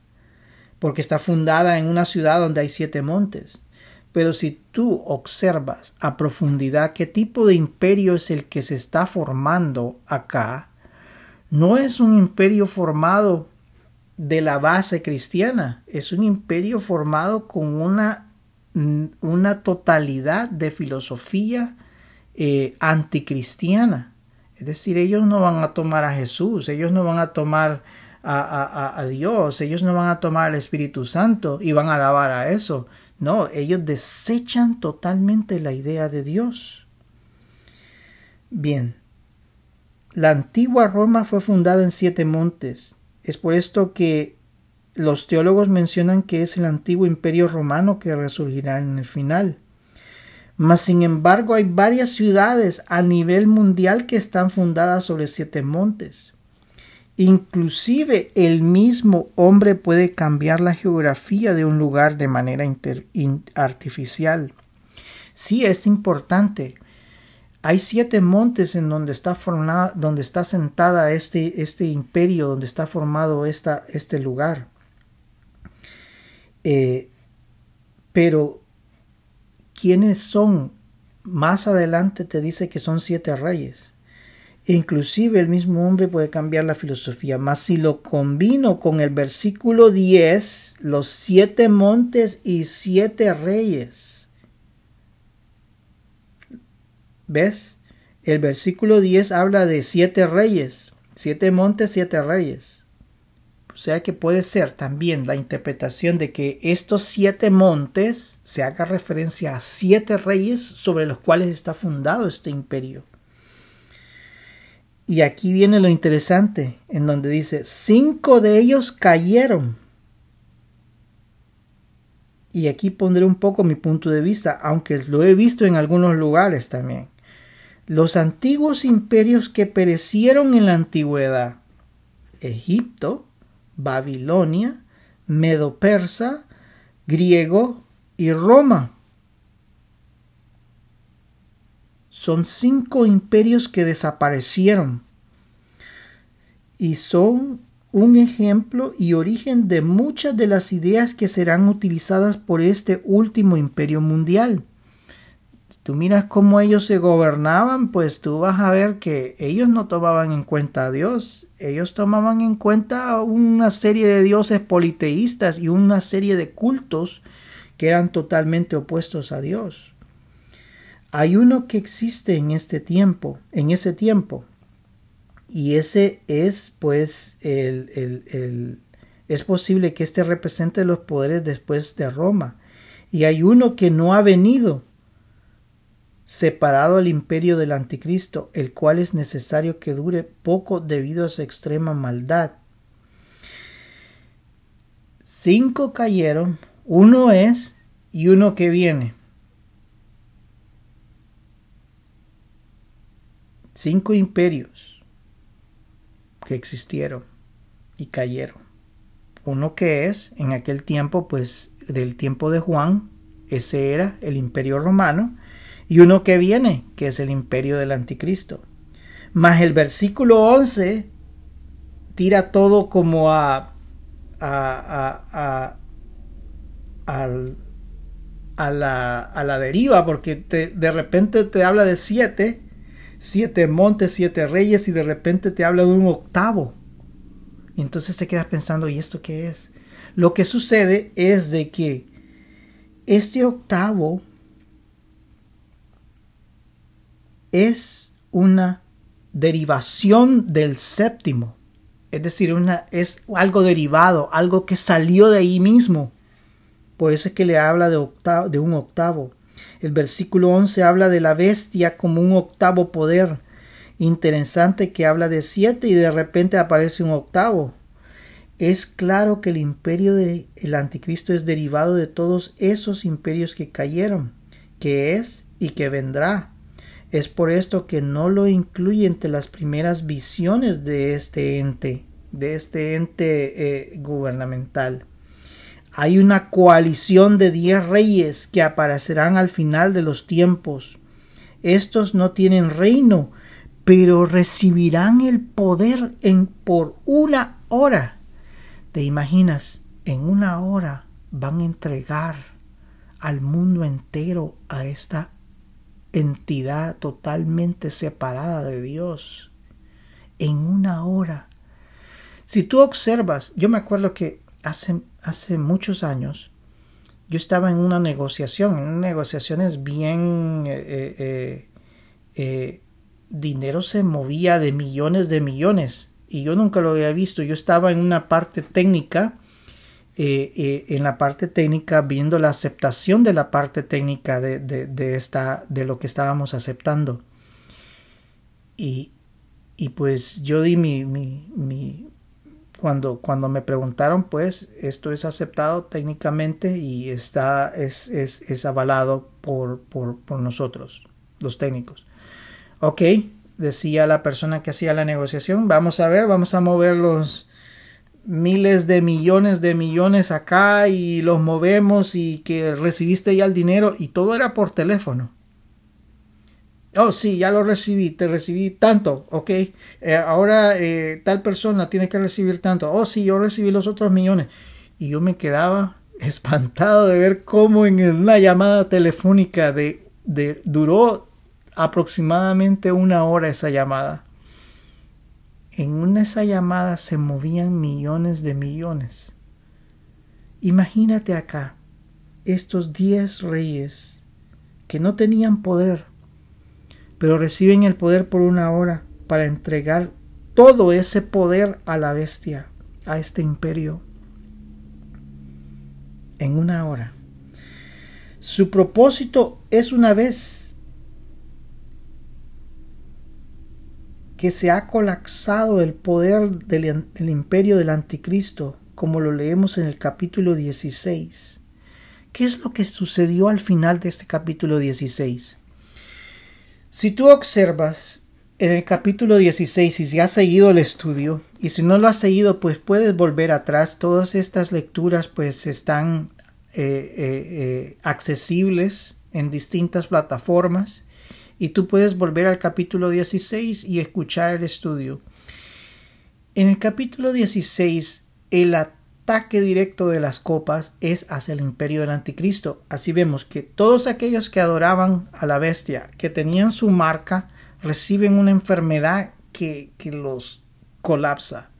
porque está fundada en una ciudad donde hay siete montes. Pero si tú observas a profundidad qué tipo de imperio es el que se está formando acá, no es un imperio formado de la base cristiana, es un imperio formado con una, una totalidad de filosofía eh, anticristiana. Es decir, ellos no van a tomar a Jesús, ellos no van a tomar a, Dios, ellos no van a tomar el Espíritu Santo y van a alabar a eso. No, ellos desechan totalmente la idea de Dios. Bien, la antigua Roma fue fundada en siete montes. Es por esto que los teólogos mencionan que es el antiguo imperio romano que resurgirá en el final. Mas sin embargo hay varias ciudades a nivel mundial que están fundadas sobre siete montes Inclusive el mismo hombre puede cambiar la geografía de un lugar de manera artificial. Sí, es importante. Hay siete montes en donde está, formada, donde está sentada este, este imperio, donde está formado esta, este lugar. Eh, pero, ¿quiénes son? Más adelante te dice que son siete reyes. Inclusive el mismo hombre puede cambiar la filosofía, mas si lo combino con el versículo 10, los siete montes y siete reyes. ¿Ves? El versículo 10 habla de siete reyes, siete montes, siete reyes. O sea que puede ser también la interpretación de que estos siete montes se haga referencia a siete reyes sobre los cuales está fundado este imperio. Y aquí viene lo interesante, en donde dice, cinco de ellos cayeron. Y aquí pondré un poco mi punto de vista, aunque lo he visto en algunos lugares también. Los antiguos imperios que perecieron en la antigüedad, Egipto, Babilonia, Medo-Persa, griego y Roma. Son cinco imperios que desaparecieron y son un ejemplo y origen de muchas de las ideas que serán utilizadas por este último imperio mundial. Si tú miras cómo ellos se gobernaban, pues tú vas a ver que ellos no tomaban en cuenta a Dios, ellos tomaban en cuenta una serie de dioses politeístas y una serie de cultos que eran totalmente opuestos a Dios. Hay uno que existe en este tiempo, en ese tiempo, y ese es pues el, el, es posible que este represente los poderes después de Roma. Y hay uno que no ha venido separado al imperio del anticristo, el cual es necesario que dure poco debido a su extrema maldad. Cinco cayeron, uno es y uno que viene. Cinco imperios que existieron y cayeron. Uno que es, en aquel tiempo, pues del tiempo de Juan, ese era el imperio romano, y uno que viene, que es el imperio del anticristo. Más el versículo 11 tira todo como a, a, a, a, a la, la deriva, porque de repente te habla de siete siete montes, siete reyes y de repente te habla de un octavo. Entonces te quedas pensando, ¿y esto qué es? Lo que sucede es de que este octavo es una derivación del séptimo. Es decir, una, es algo derivado, algo que salió de ahí mismo. Por eso es que le habla de, octavo, de un octavo. El versículo 11 habla de la bestia como un octavo poder. Interesante que habla de siete y de repente aparece un octavo. Es claro que el imperio del anticristo es derivado de todos esos imperios que cayeron, que es y que vendrá. Es por esto que no lo incluye entre las primeras visiones de este ente, de este ente eh, gubernamental. Hay una coalición de diez reyes que aparecerán al final de los tiempos. Estos no tienen reino, pero recibirán el poder en por una hora. ¿Te imaginas? En una hora van a entregar al mundo entero a esta entidad totalmente separada de Dios. En una hora. Si tú observas, yo me acuerdo que hace hace muchos años, yo estaba en una negociación, en negociaciones bien... Eh, eh, eh, dinero se movía de millones de millones y yo nunca lo había visto. Yo estaba en una parte técnica, en la parte técnica viendo la aceptación de la parte técnica de, de, esta, de lo que estábamos aceptando. Y, y pues yo di mi, mi, mi, cuando, cuando me preguntaron, pues esto es aceptado técnicamente y está, es, es, es avalado por, por, por, nosotros, los técnicos. Ok, decía la persona que hacía la negociación, vamos a ver, vamos a mover los miles de millones de millones acá y los movemos y que recibiste ya el dinero y todo era por teléfono. Oh, sí, ya lo recibí, te recibí tanto, ok. Eh, ahora eh, tal persona tiene que recibir tanto. Oh, sí, yo recibí los otros millones. Y yo me quedaba [LAUGHS] espantado de ver cómo en una llamada telefónica de, de duró aproximadamente una hora esa llamada. En una esa llamada se movían millones de millones. Imagínate acá, estos diez reyes que no tenían poder, pero reciben el poder por una hora para entregar todo ese poder a la bestia, a este imperio, en una hora. Su propósito es una vez que se ha colapsado el poder del, imperio del anticristo, como lo leemos en el capítulo 16. ¿Qué es lo que sucedió al final de este capítulo 16? Si tú observas en el capítulo 16, y si has seguido el estudio, y si no lo has seguido, pues puedes volver atrás. Todas estas lecturas pues están eh, eh, eh, accesibles en distintas plataformas y tú puedes volver al capítulo 16 y escuchar el estudio. En el capítulo 16, el ataque directo de las copas es hacia el imperio del anticristo. Así vemos que todos aquellos que adoraban a la bestia, que tenían su marca, reciben una enfermedad que, los colapsa.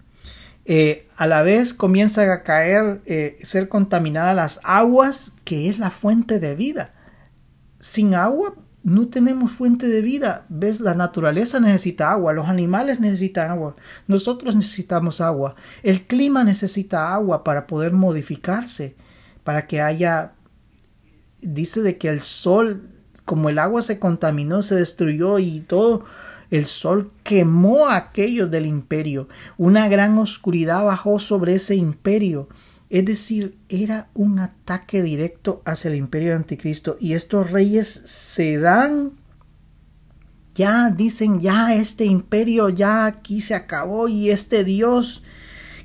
Eh, a la vez comienzan a caer, eh, ser contaminadas las aguas, que es la fuente de vida. Sin agua no tenemos fuente de vida. ¿Ves? La naturaleza necesita agua, los animales necesitan agua, nosotros necesitamos agua, el clima necesita agua para poder modificarse, para que haya, dice de que el sol, como el agua se contaminó, se destruyó y todo, el sol quemó a aquellos del imperio, una gran oscuridad bajó sobre ese imperio es decir, era un ataque directo hacia el imperio anticristo y estos reyes se dan, ya dicen, ya este imperio ya aquí se acabó y este Dios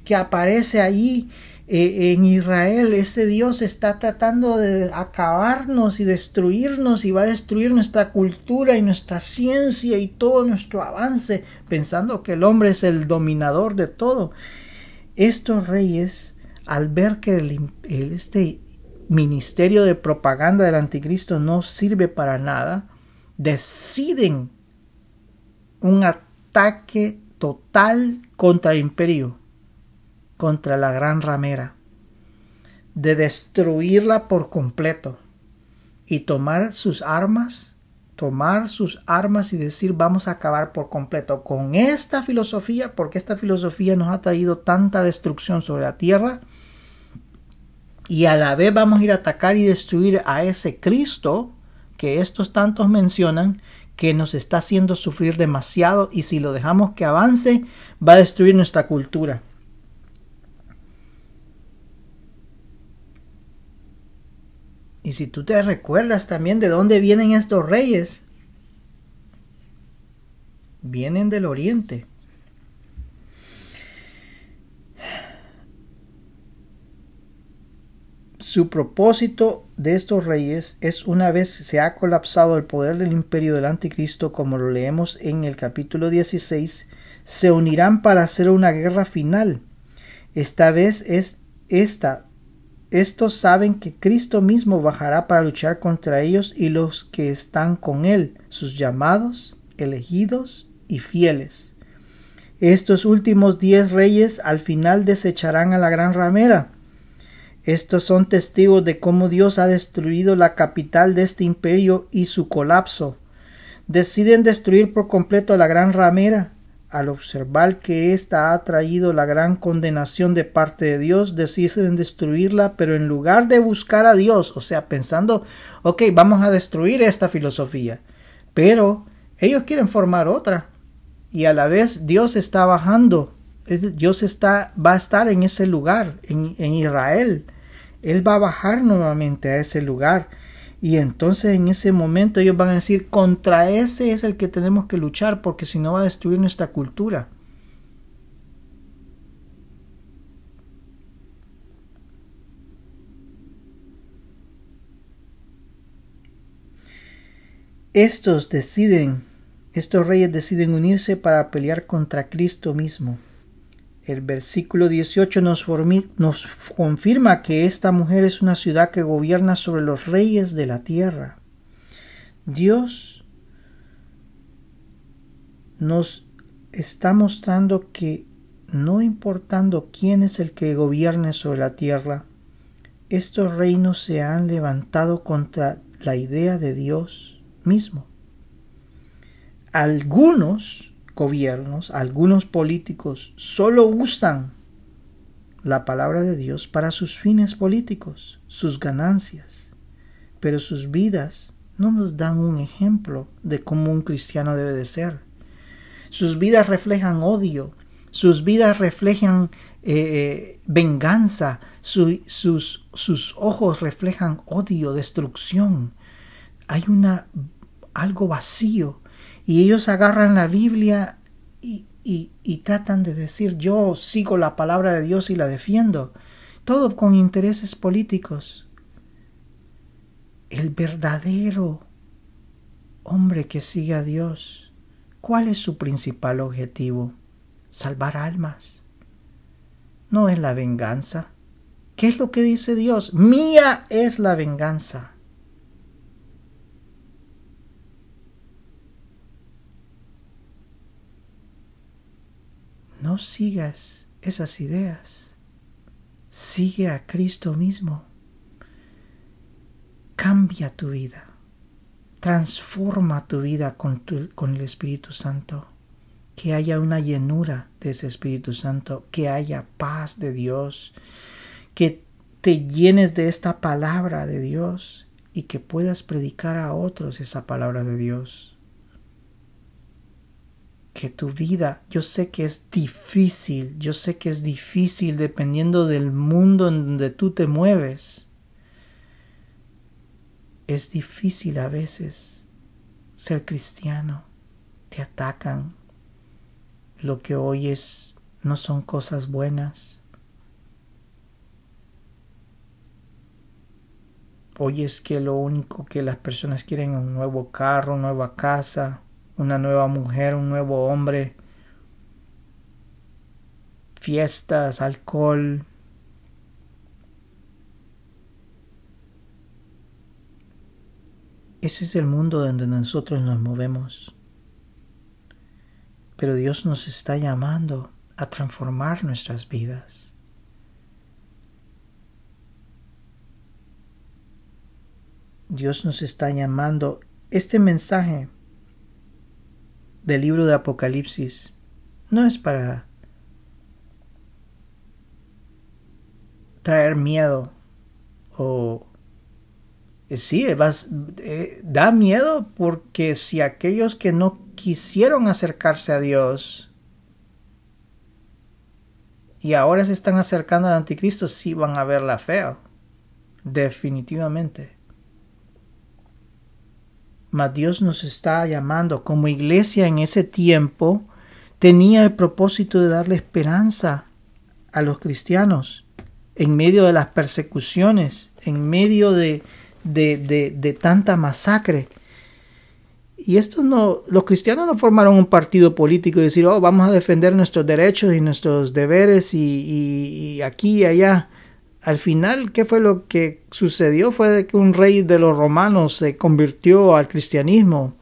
que aparece allí eh, en Israel, ese Dios está tratando de acabarnos y destruirnos y va a destruir nuestra cultura y nuestra ciencia y todo nuestro avance, pensando que el hombre es el dominador de todo. Estos reyes al ver que el, este ministerio de propaganda del anticristo no sirve para nada, deciden un ataque total contra el imperio, contra la gran ramera, de destruirla por completo y tomar sus armas, tomar sus armas y decir vamos a acabar por completo con esta filosofía, porque esta filosofía nos ha traído tanta destrucción sobre la tierra, y a la vez vamos a ir a atacar y destruir a ese Cristo que estos tantos mencionan que nos está haciendo sufrir demasiado y si lo dejamos que avance va a destruir nuestra cultura. Y si tú te recuerdas también de dónde vienen estos reyes, vienen del oriente. Su propósito de estos reyes es una vez se ha colapsado el poder del imperio del anticristo, como lo leemos en el capítulo 16, se unirán para hacer una guerra final. Esta vez es esta. Estos saben que Cristo mismo bajará para luchar contra ellos y los que están con él, sus llamados, elegidos y fieles. Estos últimos diez reyes al final desecharán a la gran ramera estos son testigos de cómo Dios ha destruido la capital de este imperio y su colapso. Deciden destruir por completo la gran ramera. Al observar que ésta ha traído la gran condenación de parte de Dios, deciden destruirla, pero en lugar de buscar a Dios, o sea, pensando, ok, vamos a destruir esta filosofía, pero ellos quieren formar otra, y a la vez Dios está bajando, Dios está, va a estar en ese lugar, en Israel, él va a bajar nuevamente a ese lugar Y entonces en ese momento ellos van a decir, contra ese es el que tenemos que luchar porque si no va a destruir nuestra cultura. Estos deciden, estos reyes deciden unirse para pelear contra Cristo mismo. El versículo 18 nos, confirma que esta mujer es una ciudad que gobierna sobre los reyes de la tierra. Dios nos está mostrando que no importando quién es el que gobierne sobre la tierra, estos reinos se han levantado contra la idea de Dios mismo. Algunos gobiernos, algunos políticos solo usan la palabra de Dios para sus fines políticos, sus ganancias, pero sus vidas no nos dan un ejemplo de cómo un cristiano debe de ser. Sus vidas reflejan odio, sus vidas reflejan eh, eh, venganza, sus, sus ojos reflejan odio, destrucción. Hay una algo vacío y ellos agarran la Biblia y, y, tratan de decir yo sigo la palabra de Dios y la defiendo, todo con intereses políticos. El verdadero hombre que sigue a Dios, ¿cuál es su principal objetivo? Salvar almas. No es la venganza. ¿Qué es lo que dice Dios? Mía es la venganza. No sigas esas ideas. Sigue a Cristo mismo. Cambia tu vida. Transforma tu vida con, el Espíritu Santo. Que haya una llenura de ese Espíritu Santo. Que haya paz de Dios. Que te llenes de esta palabra de Dios y que puedas predicar a otros esa palabra de Dios que tu vida, yo sé que es difícil, yo sé que es difícil dependiendo del mundo en donde tú te mueves. Es difícil a veces ser cristiano. Te atacan. Lo que oyes no son cosas buenas. Oyes que lo único que las personas quieren es un nuevo carro, nueva casa, una nueva mujer, un nuevo hombre, fiestas, alcohol. Ese es el mundo donde nosotros nos movemos. Pero Dios nos está llamando a transformar nuestras vidas. Dios nos está llamando. Este mensaje del libro de Apocalipsis no es para traer miedo o eh, sí, eh, da miedo porque si aquellos que no quisieron acercarse a Dios y ahora se están acercando al anticristo, sí van a verla feo, definitivamente. Mas Dios nos está llamando como iglesia en ese tiempo tenía el propósito de darle esperanza a los cristianos en medio de las persecuciones, en medio de, de, de, tanta masacre. Y esto no, los cristianos no formaron un partido político y decir, oh, vamos a defender nuestros derechos y nuestros deberes y, y aquí y allá al final, ¿qué fue lo que sucedió? Fue que un rey de los romanos se convirtió al cristianismo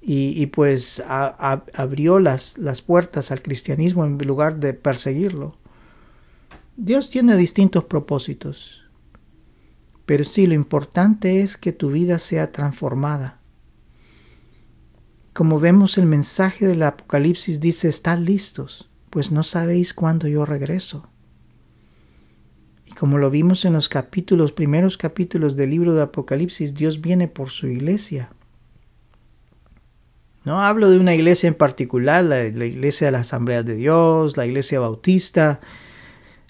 y, pues abrió las, las puertas al cristianismo en lugar de perseguirlo. Dios tiene distintos propósitos, pero sí, lo importante es que tu vida sea transformada. Como vemos el mensaje del Apocalipsis dice, estad listos, pues no sabéis cuándo yo regreso como lo vimos en los capítulos, primeros capítulos del libro de Apocalipsis, Dios viene por su iglesia. No hablo de una iglesia en particular, la, iglesia de la Asamblea de Dios, la iglesia bautista,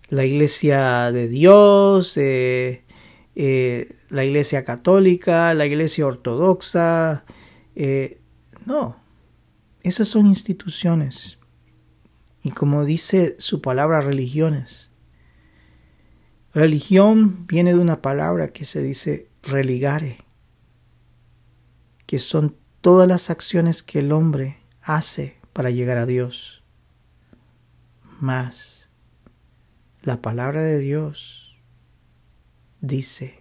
la iglesia de Dios, eh, eh, la iglesia católica, la iglesia ortodoxa. Eh, no, esas son instituciones. Y como dice su palabra, religiones. Religión viene de una palabra que se dice religare, que son todas las acciones que el hombre hace para llegar a Dios. Más la palabra de Dios dice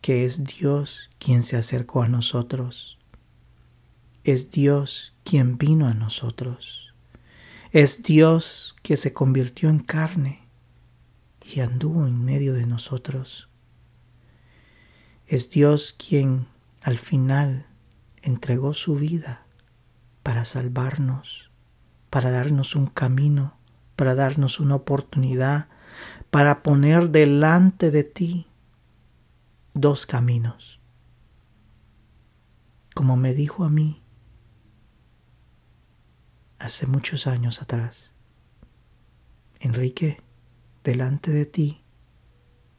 que es Dios quien se acercó a nosotros. Es Dios quien vino a nosotros. Es Dios que se convirtió en carne y anduvo en medio de nosotros. Es Dios quien al final entregó su vida para salvarnos, para darnos un camino, para darnos una oportunidad, para poner delante de ti dos caminos. Como me dijo a mí hace muchos años atrás, Enrique, delante de ti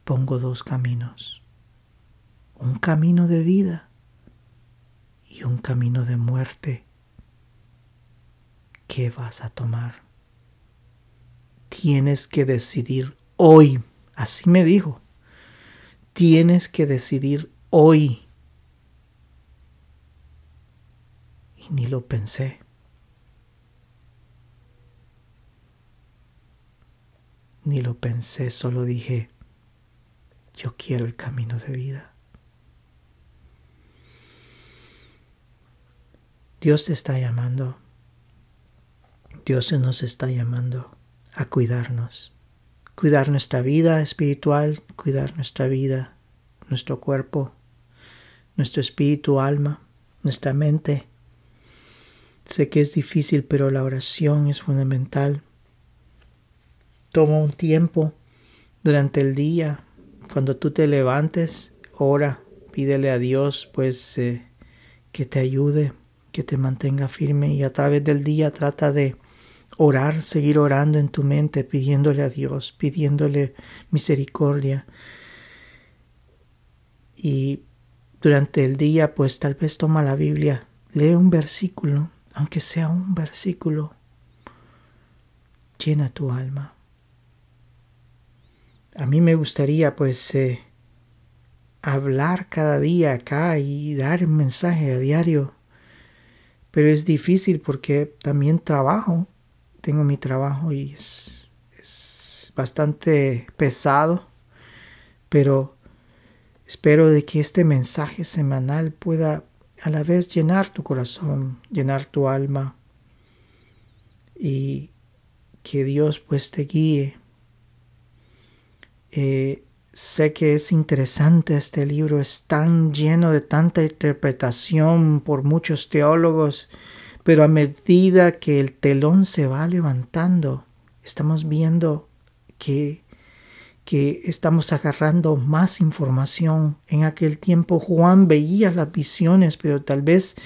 pongo dos caminos, un camino de vida y un camino de muerte. ¿Qué vas a tomar? Tienes que decidir hoy, así me dijo, tienes que decidir hoy. Y ni lo pensé. Ni lo pensé, solo dije, yo quiero el camino de vida. Dios te está llamando. Dios nos está llamando a cuidarnos. Cuidar nuestra vida espiritual, cuidar nuestra vida, nuestro cuerpo, nuestro espíritu, alma, nuestra mente. Sé que es difícil, pero la oración es fundamental Toma un tiempo durante el día, cuando tú te levantes, ora, pídele a Dios pues eh, que te ayude, que te mantenga firme. Y a través del día trata de orar, seguir orando en tu mente, pidiéndole a Dios, pidiéndole misericordia. Y durante el día pues tal vez toma la Biblia, lee un versículo, aunque sea un versículo, llena tu alma a mí me gustaría pues eh, hablar cada día acá y dar un mensaje a diario, pero es difícil porque también trabajo, tengo mi trabajo y es, es bastante pesado, pero espero de que este mensaje semanal pueda a la vez llenar tu corazón, llenar tu alma y que Dios pues te guíe eh, sé que es interesante este libro, es tan lleno de tanta interpretación por muchos teólogos, pero a medida que el telón se va levantando, estamos viendo que, que estamos agarrando más información. En aquel tiempo Juan veía las visiones, pero tal vez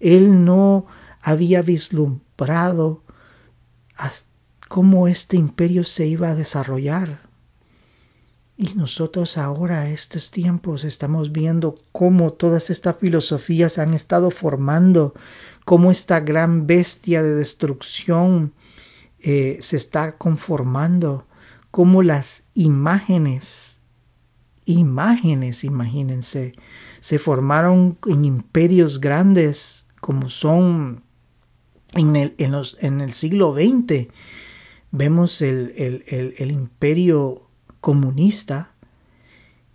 él no había vislumbrado cómo este imperio se iba a desarrollar y nosotros ahora, estos tiempos, estamos viendo cómo todas estas filosofías han estado formando, cómo esta gran bestia de destrucción eh, se está conformando, cómo las imágenes, imágenes, imagínense, se formaron en imperios grandes como son en el, en los, en el siglo XX. Vemos el, el, el imperio comunista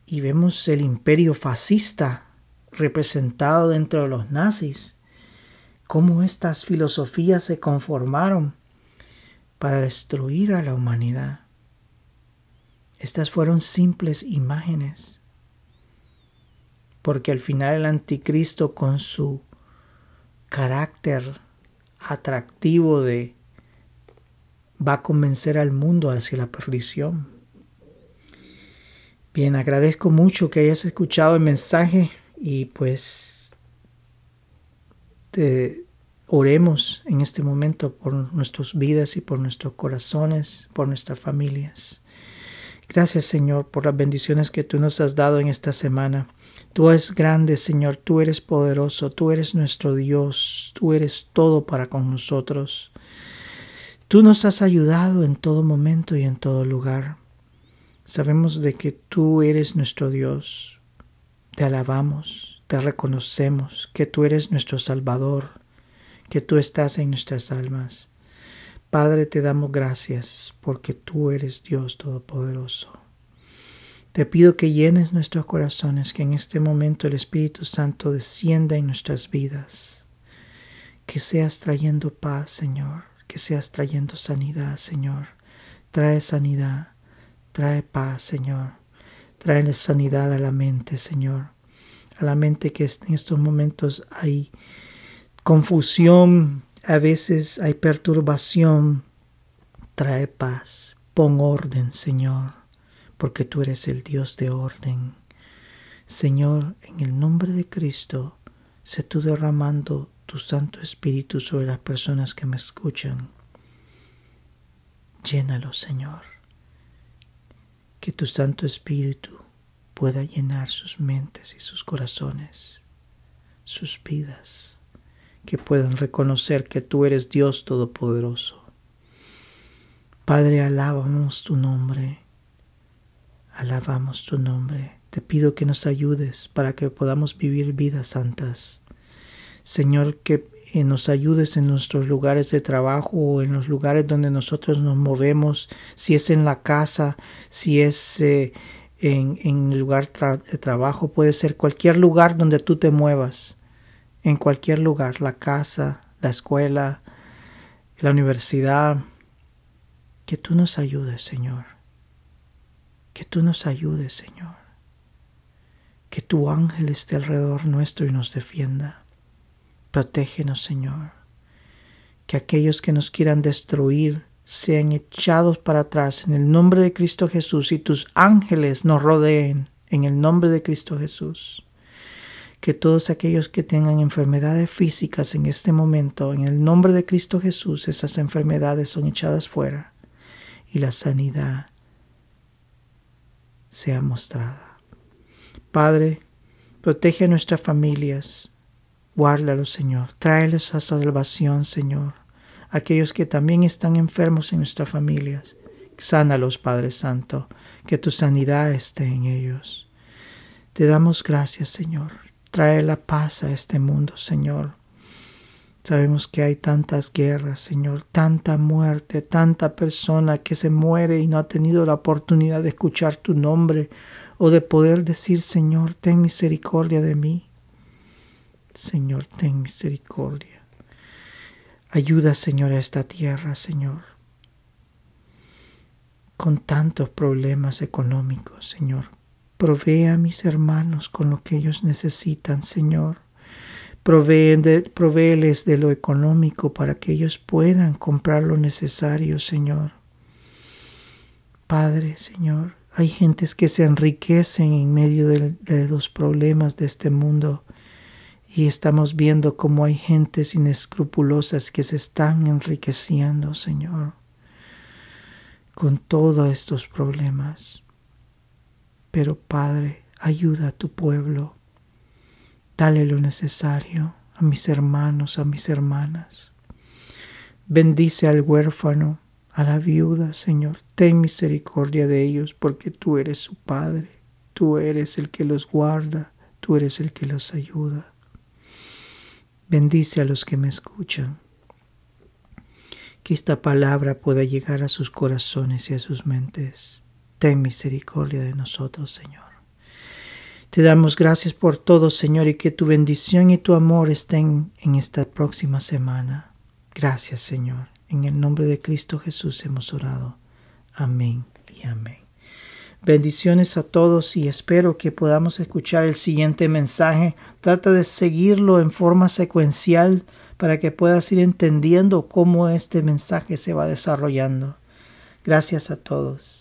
y vemos el imperio fascista representado dentro de los nazis, cómo estas filosofías se conformaron para destruir a la humanidad. Estas fueron simples imágenes, porque al final el anticristo con su carácter atractivo de va a convencer al mundo hacia la perdición. Bien, agradezco mucho que hayas escuchado el mensaje y pues te oremos en este momento por nuestras vidas y por nuestros corazones, por nuestras familias. Gracias Señor por las bendiciones que tú nos has dado en esta semana. Tú eres grande, Señor, tú eres poderoso, tú eres nuestro Dios, tú eres todo para con nosotros. Tú nos has ayudado en todo momento y en todo lugar. Sabemos de que tú eres nuestro Dios. Te alabamos, te reconocemos que tú eres nuestro Salvador, que tú estás en nuestras almas. Padre, te damos gracias porque tú eres Dios Todopoderoso. Te pido que llenes nuestros corazones, que en este momento el Espíritu Santo descienda en nuestras vidas, que seas trayendo paz, Señor, que seas trayendo sanidad, Señor. Trae sanidad, trae paz, Señor. Trae sanidad a la mente, Señor. A la mente que en estos momentos hay confusión, a veces hay perturbación. Trae paz, pon orden, Señor, porque tú eres el Dios de orden. Señor, en el nombre de Cristo, sé tú derramando tu Santo Espíritu sobre las personas que me escuchan. Llénalo, Señor. Que tu Santo Espíritu pueda llenar sus mentes y sus corazones, sus vidas, que puedan reconocer que tú eres Dios Todopoderoso. Padre, alabamos tu nombre, alabamos tu nombre. Te pido que nos ayudes para que podamos vivir vidas santas Señor, que eh, nos ayudes en nuestros lugares de trabajo o en los lugares donde nosotros nos movemos, si es en la casa, si es eh, en, en, el lugar de trabajo, puede ser cualquier lugar donde tú te muevas, en cualquier lugar, la casa, la escuela, la universidad, que tú nos ayudes, Señor, que tú nos ayudes, Señor, que tu ángel esté alrededor nuestro y nos defienda Protégenos, Señor. Que aquellos que nos quieran destruir sean echados para atrás en el nombre de Cristo Jesús y tus ángeles nos rodeen en el nombre de Cristo Jesús. Que todos aquellos que tengan enfermedades físicas en este momento, en el nombre de Cristo Jesús, esas enfermedades son echadas fuera y la sanidad sea mostrada. Padre, protege a nuestras familias, Guárdalo, Señor. Tráeles a salvación, Señor. Aquellos que también están enfermos en nuestras familias. Sánalos, Padre Santo. Que tu sanidad esté en ellos. Te damos gracias, Señor. Trae la paz a este mundo, Señor. Sabemos que hay tantas guerras, Señor, tanta muerte, tanta persona que se muere y no ha tenido la oportunidad de escuchar tu nombre o de poder decir, Señor, ten misericordia de mí. Señor, ten misericordia. Ayuda, Señor, a esta tierra, Señor, con tantos problemas económicos, Señor. Provee a mis hermanos con lo que ellos necesitan, Señor. provéeles de lo económico para que ellos puedan comprar lo necesario, Señor. Padre, Señor, hay gentes que se enriquecen en medio de los problemas de este mundo y estamos viendo cómo hay gentes inescrupulosas que se están enriqueciendo, Señor, con todos estos problemas. Pero Padre, ayuda a tu pueblo. Dale lo necesario a mis hermanos, a mis hermanas. Bendice al huérfano, a la viuda, Señor. Ten misericordia de ellos porque tú eres su Padre. Tú eres el que los guarda. Tú eres el que los ayuda. Bendice a los que me escuchan. Que esta palabra pueda llegar a sus corazones y a sus mentes. Ten misericordia de nosotros, Señor. Te damos gracias por todo, Señor, y que tu bendición y tu amor estén en esta próxima semana. Gracias, Señor. En el nombre de Cristo Jesús hemos orado. Amén y amén. Bendiciones a todos y espero que podamos escuchar el siguiente mensaje. Trata de seguirlo en forma secuencial para que puedas ir entendiendo cómo este mensaje se va desarrollando. Gracias a todos.